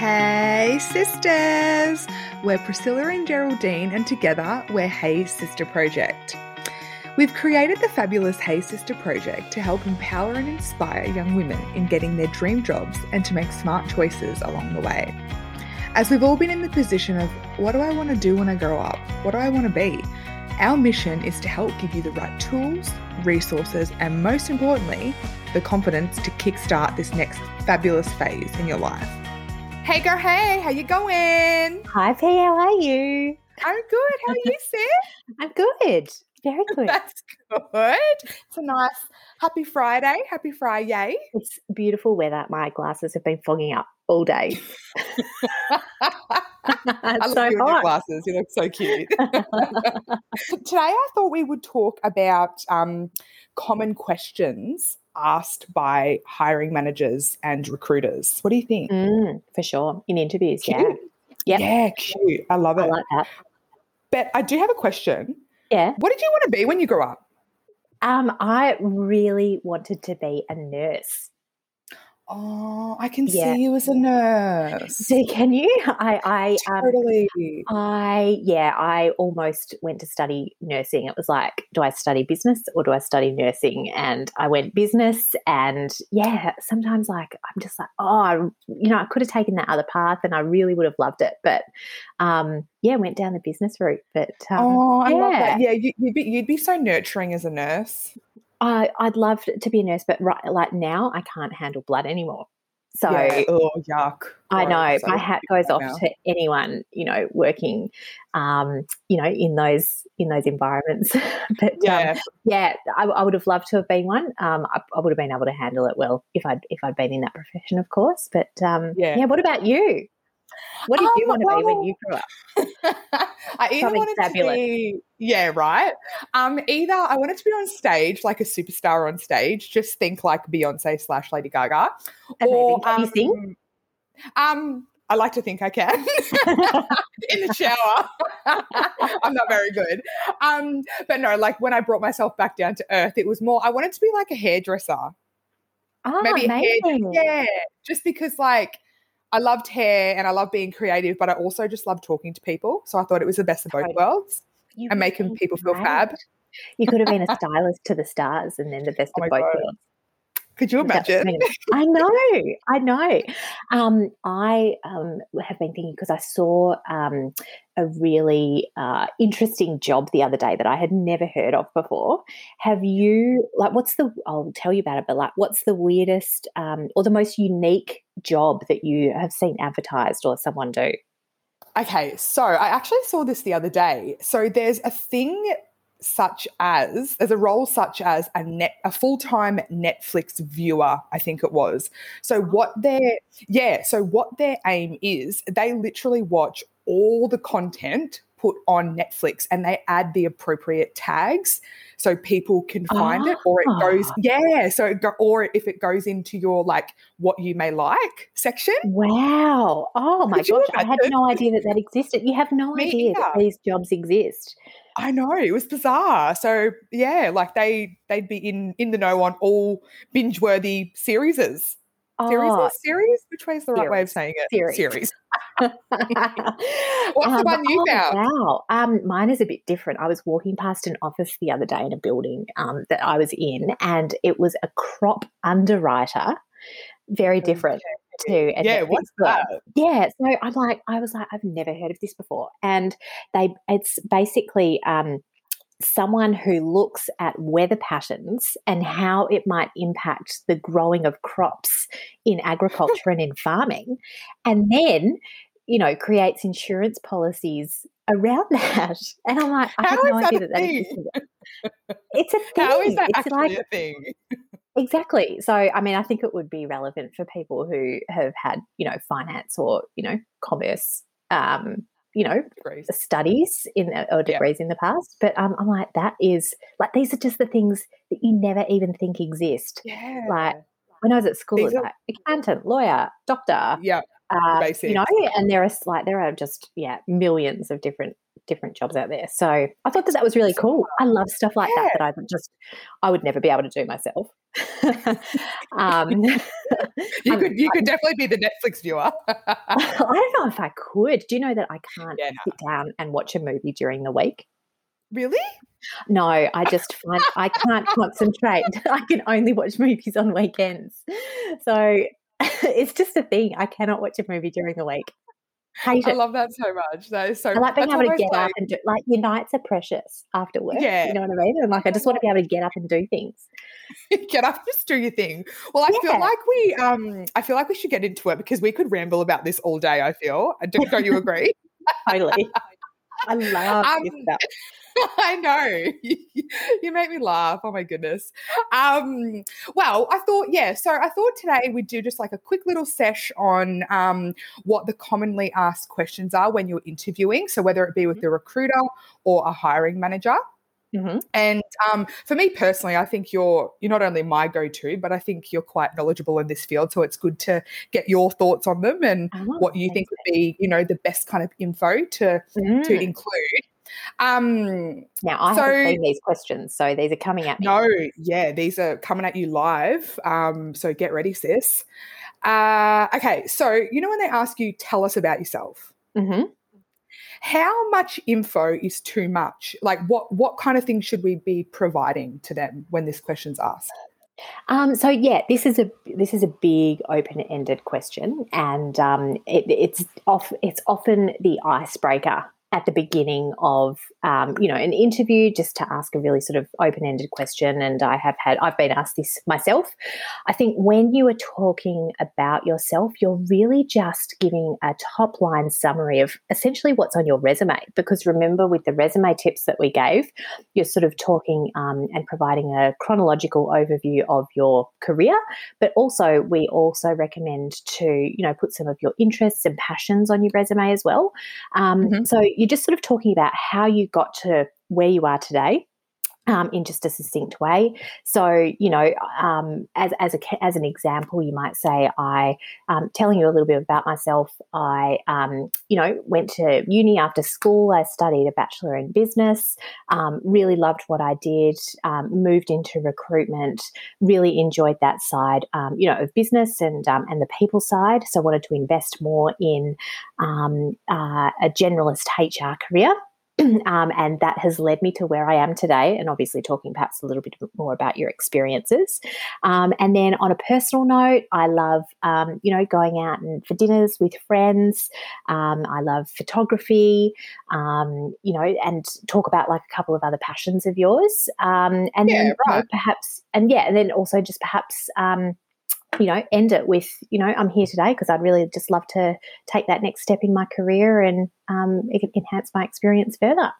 Hey, sisters! We're Priscilla and Geraldine, and together we're Hey Sister Project. We've created the fabulous Hey Sister Project to help empower and inspire young women in getting their dream jobs and to make smart choices along the way. As we've all been in the position of what do I want to do when I grow up? What do I want to be? Our mission is to help give you the right tools, resources, and most importantly, the confidence to kickstart this next fabulous phase in your life. Hey girl, hey, how you going? Hi P, how are you? I'm good. How are you, sis? I'm good. Very good. That's good. It's a nice happy Friday. Happy Friday. It's beautiful weather. My glasses have been fogging up all day. I love so you your glasses. You look so cute. Today, I thought we would talk about um, common questions asked by hiring managers and recruiters. What do you think? Mm, for sure. In interviews, yeah. Yep. Yeah, cute. I love I it. like that. But I do have a question. Yeah. What did you want to be when you grew up? Um, I really wanted to be a nurse. Oh, I can Yeah. see you as a nurse. So can you? I I um Totally. I yeah, I almost went to study nursing. It was like, do I study business or do I study nursing? And I went business. And yeah, sometimes like I'm just like, oh, I, you know, I could have taken that other path, and I really would have loved it. But um, yeah, went down the business route. But um, oh, I love yeah. that. Yeah, you, you'd be you'd be so nurturing as a nurse. I I'd love to be a nurse, but right like now I can't handle blood anymore. So yeah. Oh, yuck. I know my hat goes off now. to anyone you know working, um, you know, in those in those environments. but um, Yeah. yeah, I, I would have loved to have been one. Um, I, I would have been able to handle it well if I'd if I'd been in that profession, of course. But um, Yeah. yeah. what about you? What did you Um, want to be when you grew up? I either Something wanted fabulous. to be, yeah, right. Um, either I wanted to be on stage, like a superstar on stage. Just think like Beyonce slash Lady Gaga. Amazing. Can you sing? Um, um, I like to think I can in the shower. I'm not very good. Um, but no, like when I brought myself back down to earth, it was more. I wanted to be like a hairdresser. Oh, maybe a hair, amazing. yeah, just because like I loved hair and I love being creative, but I also just love talking to people. So I thought it was the best of both worlds You and making people feel fab. You could have been a stylist to the stars, and then the best Oh of both God. worlds. Could you imagine? I know, I know. Um, I um, have been thinking because I saw um, a really uh, interesting job the other day that I had never heard of before. Have you like what's the? I'll tell you about it, but like, what's the weirdest um, or the most unique job that you have seen advertised or someone do? Okay, so I actually saw this the other day. So there's a thing such as there's a role such as a net a full-time Netflix viewer, I think it was. So what their yeah, so what their aim is, they literally watch all the content put on Netflix and they add the appropriate tags so people can find it or it goes Ah. yeah so it go, or if it goes into your like what you may like section Wow! Oh my gosh, I had no idea that that existed. You have no Me idea that these jobs exist. I know it was bizarre. So yeah, like they they'd be in in the know on all binge worthy series. Series, Oh, series. Which way is the right way of saying it? Series. Series. What's the one you found? Wow, um, mine is a bit different. I was walking past an office the other day in a building um, that I was in, and it was a crop underwriter. Very different to Mm, Yeah, what's that? Yeah, so I'm like, I was like, I've never heard of this before, and they, it's basically um, someone who looks at weather patterns and how it might impact the growing of crops in agriculture and in farming, and then you know creates insurance policies around that. And I'm like, I How is no idea that that? It's a thing. How is that it's actually like a thing? Exactly. So, I mean, I think it would be relevant for people who have had, you know, finance or, you know, commerce, um, you know, Degrees. studies in or Yeah. degrees in the past. But um, I'm like, that is like, these are just the things that you never even think exist. Yeah. Like, When I was at school, it was are- like accountant, lawyer, doctor, yeah. uh, you know, and there are like, there are just, yeah, millions of different different jobs out there. So I thought that that was really cool. I love stuff like yeah. that that I just I would never be able to do myself. um, you could you could definitely be the Netflix viewer. I don't know if I could. Do you know that I can't yeah, no. sit down and watch a movie during the week? Really? No, I just find I can't concentrate. I can only watch movies on weekends. So it's just a thing. I cannot watch a movie during the week. Hate I it. love that so much. That is so. I like being able to get like, up and do. Like your nights are precious after work. Yeah, you know what I mean. And like I just want to be able to get up and do things. get up, just do your thing. Well, I yeah. feel like we, um, I feel like we should get into it because we could ramble about this all day. I feel. Don't, don't you agree? totally. I love um, stuff. I know. You, make me laugh. Oh my goodness. Um, well, I thought, yeah, so I thought today we'd do just like a quick little sesh on um, what the commonly asked questions are when you're interviewing. So whether it be with mm-hmm. the recruiter or a hiring manager. Mm-hmm. And um, for me personally, I think you're you're not only my go-to, but I think you're quite knowledgeable in this field. So it's good to get your thoughts on them and oh, what you think would be, you know, the best kind of info to mm. to include. Um, now I so, haven't seen these questions, so these are coming at me. No, yeah, these are coming at you live. Um, so get ready, sis. Uh, okay, so you know when they ask you, tell us about yourself. Mm-hmm. How much info is too much? Like, what what kind of things should we be providing to them when this question's asked? Um, so yeah, this is a this is a big open ended question, and um, it, it's off. It's often the icebreaker at the beginning of um, you know an interview just to ask a really sort of open-ended question and i have had i've been asked this myself i think when you are talking about yourself you're really just giving a top line summary of essentially what's on your resume because remember with the resume tips that we gave you're sort of talking um, and providing a chronological overview of your career but also we also recommend to you know put some of your interests and passions on your resume as well um, mm-hmm. so you're just sort of talking about how you got to where you are today. Um, in just a succinct way. So, you know, um, as as a as an example, you might say, I um, telling you a little bit about myself. I, um, you know, went to uni after school. I studied a bachelor in business. Um, really loved what I did. Um, moved into recruitment. Really enjoyed that side, you know, of business and and the people side. So, wanted to invest more in uh, a generalist HR career. Um, and that has led me to where I am today. And obviously, talking perhaps a little bit more about your experiences. Um, and then, on a personal note, I love, um, you know, going out and for dinners with friends. Um, I love photography, um, you know, and talk about like a couple of other passions of yours. Um, and yeah, then right. you know, perhaps, and yeah, and then also just perhaps you know, end it with, you know, I'm here today because I'd really just love to take that next step in my career and um, enhance my experience further.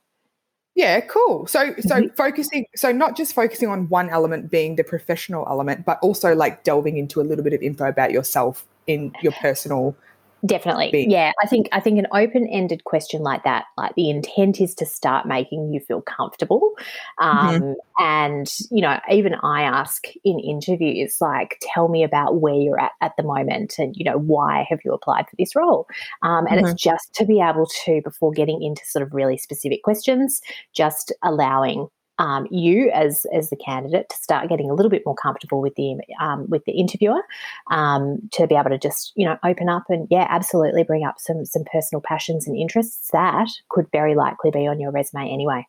Yeah, cool. So so mm-hmm. focusing so not just focusing on one element being the professional element, but also like delving into a little bit of info about yourself in your personal Definitely. Being. Yeah. I think I think an open-ended question like that, like the intent is to start making you feel comfortable. Um, mm-hmm. and, you know, even I ask in interviews, like, tell me about where you're at at the moment and, you know, why have you applied for this role? Um, and mm-hmm. it's just to be able to, before getting into sort of really specific questions, just allowing um, you as as the candidate to start getting a little bit more comfortable with the um, with the interviewer um, to be able to just you know open up and yeah absolutely bring up some some personal passions and interests that could very likely be on your resume anyway.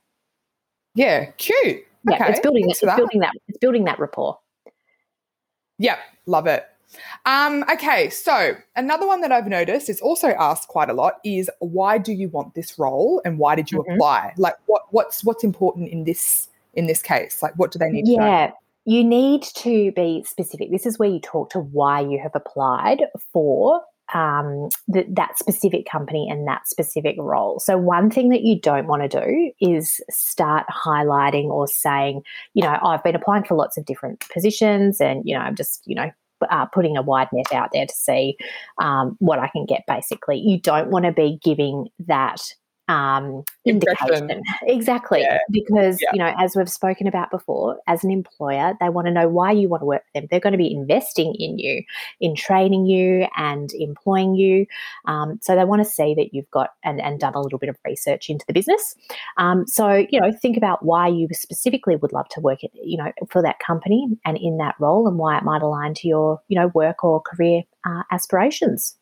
Yeah, cute. Yeah, okay. it's building it's that. building that it's building that rapport. Yep, love it. Um, okay, so another one that I've noticed is also asked quite a lot is why do you want this role and why did you mm-hmm. apply? Like what what's what's important in this in this case? Like what do they need to yeah. know? You need to be specific. This is where you talk to why you have applied for um, th- that specific company and that specific role. So, one thing that you don't want to do is start highlighting or saying, you know, I've been applying for lots of different positions and, you know, I'm just, you know, uh, putting a wide net out there to see um, what I can get. Basically, you don't want to be giving that um, indication. Exactly. Yeah. Because, yeah. you know, as we've spoken about before, as an employer, they want to know why you want to work for them. They're going to be investing in you, in training you and employing you. Um, so they want to see that you've got and, and done a little bit of research into the business. Um, so, you know, think about why you specifically would love to work at, you know, for that company and in that role and why it might align to your, you know, work or career uh, aspirations.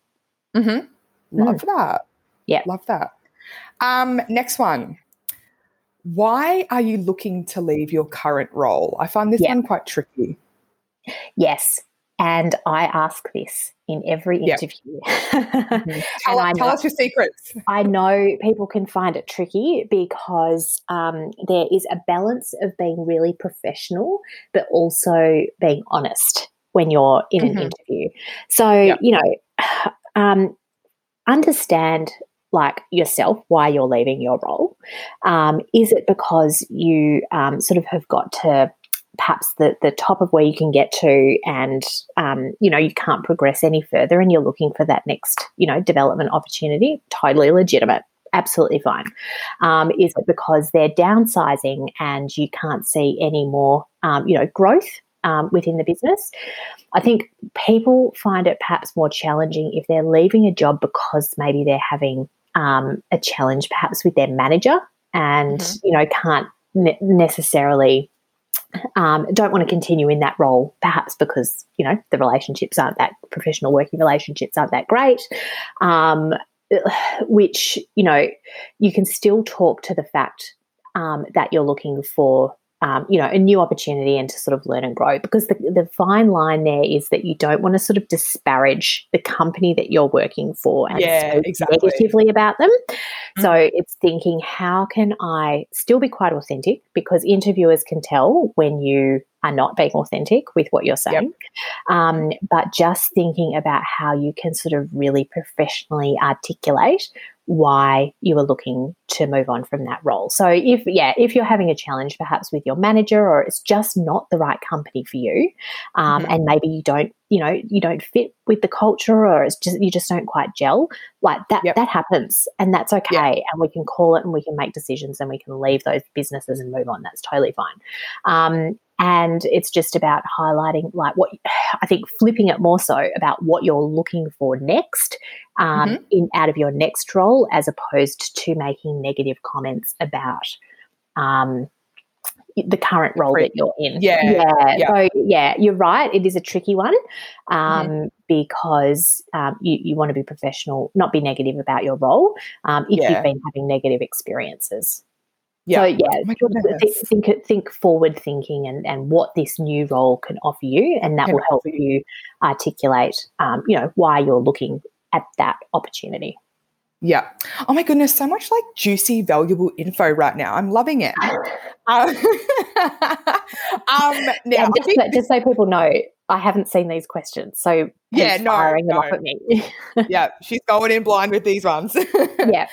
Mm-hmm. Love mm. that. Yeah. Love that. Um, next one. Why are you looking to leave your current role? I find this yeah. one quite tricky. Yes. And I ask this in every interview. Mm-hmm. Tell, tell know, us your secrets. I know people can find it tricky because um, there is a balance of being really professional, but also being honest when you're in mm-hmm. an interview. So, yep. you know, um, understand like yourself why you're leaving your role. Um, is it because you um, sort of have got to perhaps the, the top of where you can get to and um, you know you can't progress any further and you're looking for that next you know development opportunity totally legitimate absolutely fine um, is it because they're downsizing and you can't see any more um, you know growth um, within the business. I think people find it perhaps more challenging if they're leaving a job because maybe they're having um, a challenge perhaps with their manager and, mm-hmm. you know, can't ne- necessarily. Um, don't want to continue in that role, perhaps because you know the relationships aren't that professional working relationships aren't that great. Um, which you know you can still talk to the fact um, that you're looking for um, you know, a new opportunity and to sort of learn and grow. Because the, the fine line there is that you don't want to sort of disparage the company that you're working for and yeah, exactly. negatively about them. Mm-hmm. So it's thinking, how can I still be quite authentic? Because interviewers can tell when you are not being authentic with what you're saying. Yep. Um, but just thinking about how you can sort of really professionally articulate why you are looking to move on from that role. So if yeah, if you're having a challenge perhaps with your manager or it's just not the right company for you, um, mm-hmm. and maybe you don't you know you don't fit with the culture or it's just you just don't quite gel like that yep. that happens and that's okay yep. and we can call it and we can make decisions and we can leave those businesses and move on that's totally fine um, and it's just about highlighting like what i think flipping it more so about what you're looking for next um, mm-hmm. in out of your next role as opposed to making negative comments about um, the current role that you're in yeah yeah, yeah. so yeah you're right it is a tricky one um, mm-hmm. because um, you, you want to be professional not be negative about your role um, if yeah. you've been having negative experiences yeah. So yeah, oh think, think, think forward thinking and, and what this new role can offer you, and that can will help you. you articulate, um, you know, why you're looking at that opportunity. Yeah. Oh my goodness, so much like juicy, valuable info right now. I'm loving it. um, um, now, just, so, just, so, people know, I haven't seen these questions, so yeah, no, firing no. them off at me. yeah, she's going in blind with these ones. yeah.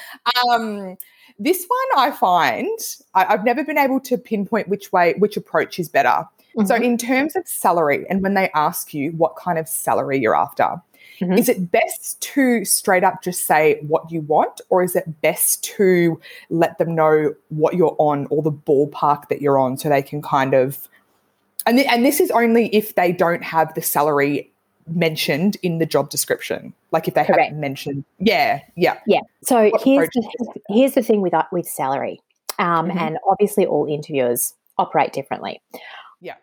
Um, this one I find I, have never been able to pinpoint which way, which approach is better. Mm-hmm. So, in terms of salary, and when they ask you what kind of salary you're after, mm-hmm. is it best to straight up just say what you want, or is it best to let them know what you're on or the ballpark that you're on so they can kind of and, th- and this is only if they don't have the salary mentioned in the job description like if they Correct. haven't mentioned yeah yeah yeah so here's the, here's the thing with uh, with salary um, mm-hmm. and obviously all interviewers operate differently yeah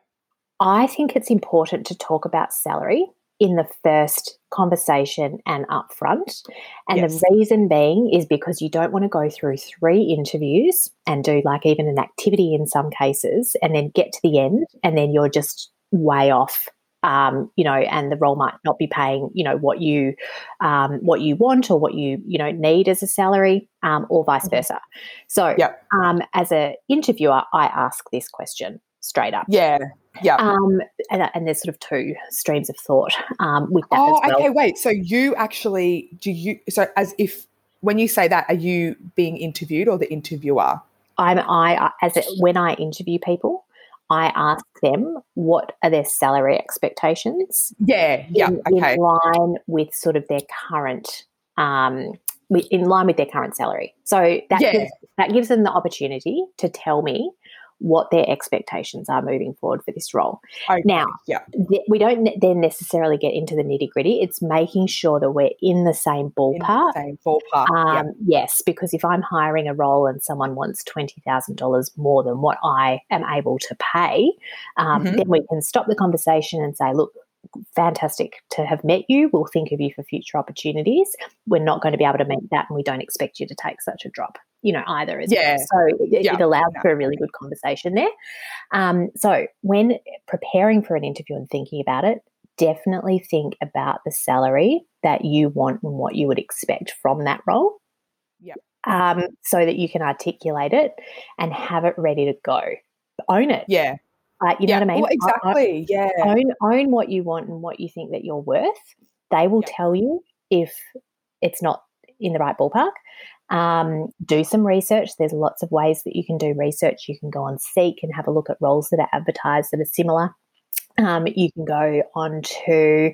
i think it's important to talk about salary in the first conversation and upfront. And yes. the reason being is because you don't want to go through three interviews and do like even an activity in some cases and then get to the end and then you're just way off um, you know, and the role might not be paying, you know, what you um, what you want or what you you know need as a salary, um, or vice mm-hmm. versa. So, yep. um, as an interviewer, I ask this question straight up. Yeah, yeah. Um, and, and, there's sort of two streams of thought um, with that. Oh, well. okay. Wait. So you actually do you? So as if when you say that, are you being interviewed or the interviewer? I'm I as it, when I interview people, I ask them what are their salary expectations. Yeah, yeah, in, okay. In line with sort of their current um, in line with their current salary. So that Yeah. gives, that gives them the opportunity to tell me what their expectations are moving forward for this role. Okay, Now, yeah. th- we don't ne- then necessarily get into the nitty gritty. It's making sure that we're in the same In the ballpark. same ballpark. yeah. Um, Yes, because if I'm hiring a role and someone wants twenty thousand dollars more than what I am able to pay, um, Mhm. then we can stop the conversation and say, "Look, fantastic to have met you. We'll think of you for future opportunities. We're not going to be able to meet that, and we don't expect you to take such a drop." You know, either as Yeah. well. So it, Yeah. it allows No. for a really good conversation there. Um, so when preparing for an interview and thinking about it, definitely think about the salary that you want and what you would expect from that role. Yeah. Um, so that you can articulate it and have it ready to go. Own it. Yeah. Like, you yeah. know what I mean? Well, exactly. Yeah. Own, own what you want and what you think that you're worth. They will Yeah. tell you if it's not in the right ballpark. Um, do some research. There's lots of ways that you can do research. You can go on Seek and have a look at roles that are advertised that are similar. Um, you can go onto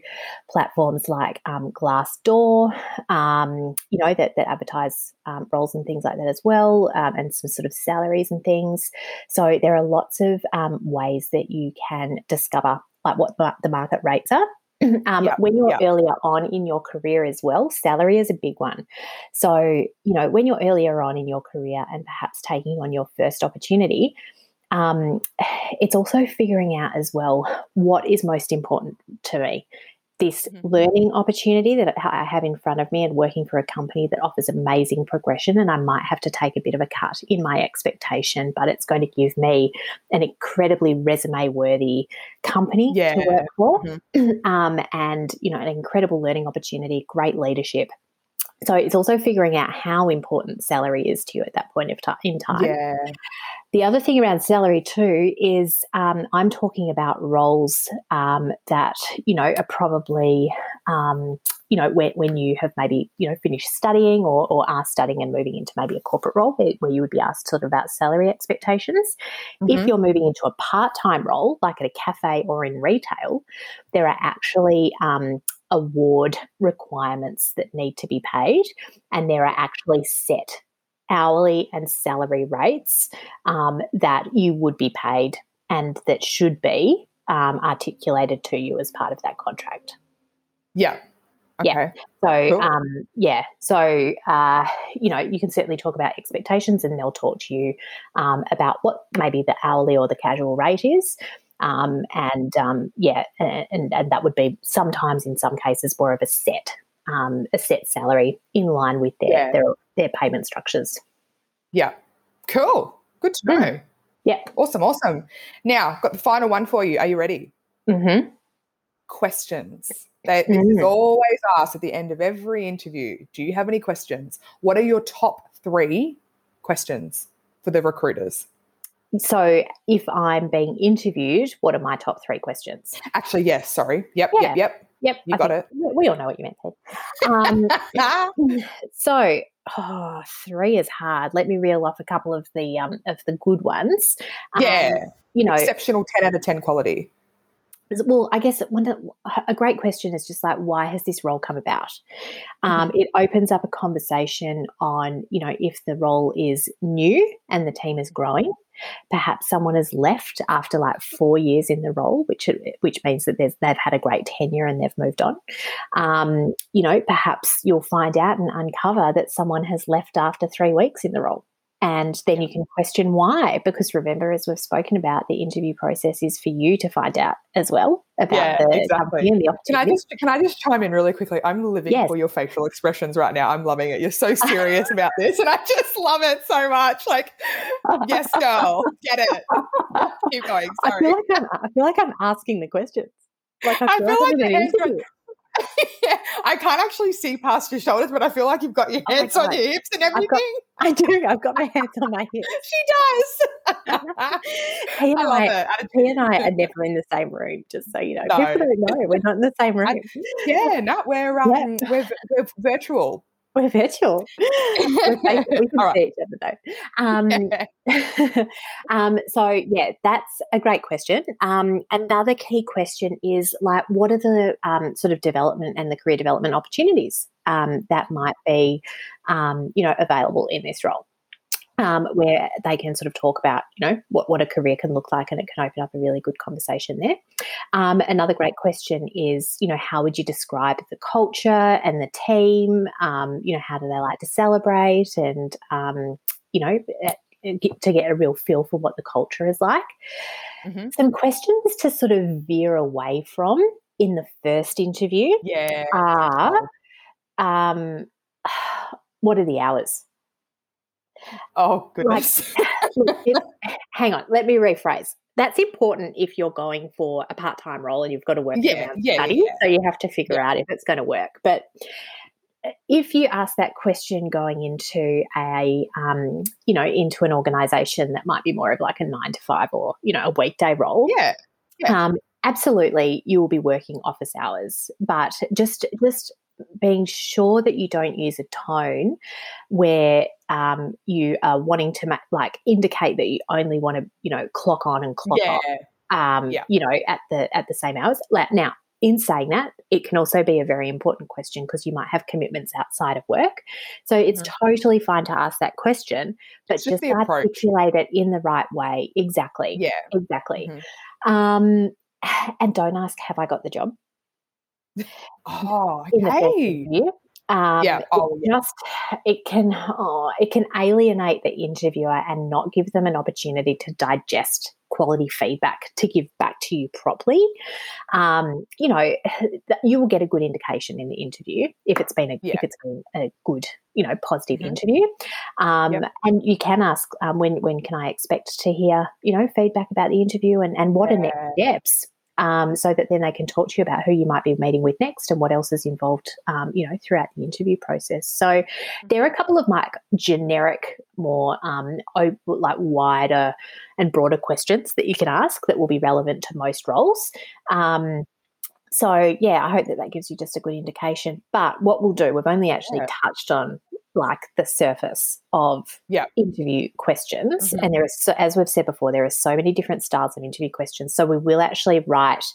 platforms like um, Glassdoor, um, you know, that, that advertise um, roles and things like that as well, um, and some sort of salaries and things. So there are lots of um, ways that you can discover like what the market rates are. Um, Yeah, when you're yeah. earlier on in your career as well, salary is a big one. So, you know, when you're earlier on in your career and perhaps taking on your first opportunity, um, it's also figuring out as well what is most important to me. This Mhm. learning opportunity that I have in front of me and working for a company that offers amazing progression, and I might have to take a bit of a cut in my expectation, but it's going to give me an incredibly resume worthy company Yeah. to work for, Mhm. um, and you know, an incredible learning opportunity, great leadership. So it's also figuring out how important salary is to you at that point of time in time. Yeah. The other thing around salary too is um, I'm talking about roles um, that you know are probably um, you know when, when you have maybe you know finished studying or, or are studying and moving into maybe a corporate role where, you would be asked sort of about salary expectations. If Mhm. you're moving into a part time role like at a cafe or in retail, there are actually um, award requirements that need to be paid, and there are actually set hourly and salary rates um, that you would be paid and that should be um, articulated to you as part of that contract. Yeah. Yeah. So, Cool. um, yeah, so, uh, you know, you can certainly talk about expectations and they'll talk to you um, about what maybe the hourly or the casual rate is. Um, and um, yeah, and, and that would be sometimes in some cases more of a set, um, a set salary in line with their, Yeah. their, their payment structures. Yeah. Cool. Good to Mm. know. Yeah. Awesome. Awesome. Now, I've got the final one for you. Are you ready? Mm-hmm. Questions. They, this is Mm. always asked at the end of every interview. Do you have any questions? What are your top three questions for the recruiters? So, if I'm being interviewed, what are my top three questions? Actually, yes. Sorry. Yep. Yeah. Yep. Yep. Yep, You I got it. We all know what you meant. Um, so, oh, three is hard. Let me reel off a couple of the um, of the good ones. Um, yeah. you know, Exceptional 10 out of 10 quality. Well, I guess one a great question is just like, why has this role come about? Mm-hmm. Um, it opens up a conversation on, you know, if the role is new and the team is growing. Perhaps someone has left after like four years in the role, which which means that there's, they've had a great tenure and they've moved on. Um, you know, perhaps you'll find out and uncover that someone has left after three weeks in the role. And then you can question why, because remember, as we've spoken about, the interview process is for you to find out as well about Yeah, the exactly. company and the Can I just can I just chime in really quickly? I'm living Yes. for your facial expressions right now. I'm loving it. You're so serious about this, and I just love it so much. Like, yes, girl, get it. Keep going. I Sorry. feel like I'm, I feel like I'm asking the questions. Like I feel, I feel like, like I can't actually see past your shoulders, but I feel like you've got your Oh hands on your hips and got- everything. I do. I've got my hands on my hips. she does. He and I love I, he and I are never in the same room. Just so you know, No. people don't know we're not in the same room. Yeah, no, we're um, Yeah. we're, we're virtual. We're virtual. We're we can right. see each other though. Um, um, so yeah, that's a great question. Um, another key question is like, what are the um, sort of development and the career development opportunities um, that might be, um, you know, available in this role um, where they can sort of talk about, you know, what, what a career can look like and it can open up a really good conversation there. Um, another great question is, you know, how would you describe the culture and the team? Um, you know, how do they like to celebrate and, um, you know, eh, eh, get, to get a real feel for what the culture is like. Mm-hmm. Some questions to sort of veer away from in the first interview yeah. are um, what are the hours? Oh, goodness. Like, hang on, let me rephrase. That's important if you're going for a part time role and you've got to work yeah, around yeah, study. Yeah. So you have to figure out if it's going to work. But uh, if you ask that question going into a um, you know into an organization that might be more of like a nine to five or you know a weekday role yeah, yeah. Um, absolutely you will be working office hours but just just being sure that you don't use a tone where um, you are wanting to ma- like indicate that you only want to you know clock on and clock yeah. off um, yeah. you know at the at the same hours now in saying that, it can also be a very important question because you might have commitments outside of work. So it's mm-hmm. totally fine to ask that question, but just, articulate it in the right way. Exactly. Yeah. Exactly. Mm-hmm. Um, and don't ask, have I got the job? Oh, okay. Um, yeah. Oh, it. Just it can oh, it can alienate the interviewer and not give them an opportunity to digest quality feedback to give back to you properly. Um, you know, you will get a good indication in the interview if it's been a yeah. if it's been a good you know positive mm-hmm. interview. Um, yep. And you can ask um, when when can I expect to hear you know feedback about the interview and and what yeah. are next steps um, so that then they can talk to you about who you might be meeting with next and what else is involved, um, you know, throughout the interview process. So there are a couple of like generic, more um, like wider and broader questions that you can ask that will be relevant to most roles. Um, so yeah, I hope that that gives you just a good indication. But what we'll do, we've only actually yeah. touched on like the surface of yeah. interview questions. Mm-hmm. And there is, so, as we've said before, there are so many different styles of interview questions. So we will actually write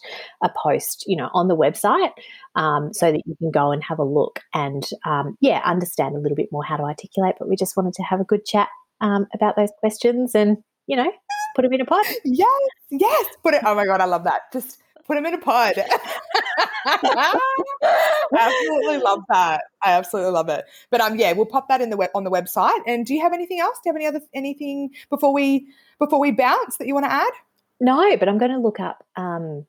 a post, you know, on the website um, so that you can go and have a look and, um, yeah, understand a little bit more how to articulate. But we just wanted to have a good chat um, about those questions and, you know, put them in a pod. Yes, yes. Put it. Oh my god, I love that. Just put them in a pod. absolutely love that. I absolutely love it. But um, yeah, we'll pop that in the web on the website. And do you have anything else? Do you have any other anything before we before we bounce that you want to add? No, but I'm going to look up um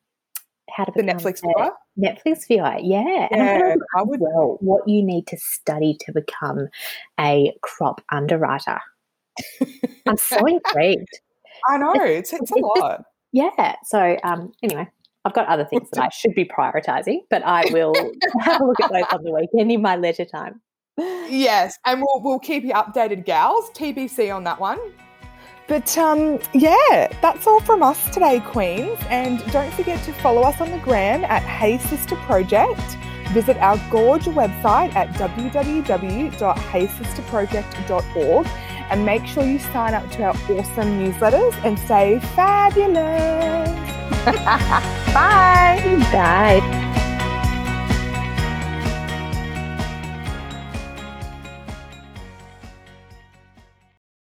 how to the Netflix viewer. Netflix viewer, yeah. yeah I would well what you need to study to become a crop underwriter. I'm so intrigued. I know it's it's, it's a lot. yeah. So um, anyway, I've got other things that I should be prioritizing, but I will have a look at those on the weekend in my leisure time. Yes, and we'll we'll keep you updated, gals. TBC on that one. But um, yeah, that's all from us today, Queens. And don't forget to follow us on the gram at Hey Sister Project. Visit our gorge website at www.heysisterproject.org and make sure you sign up to our awesome newsletters and stay fabulous. Bye. Bye.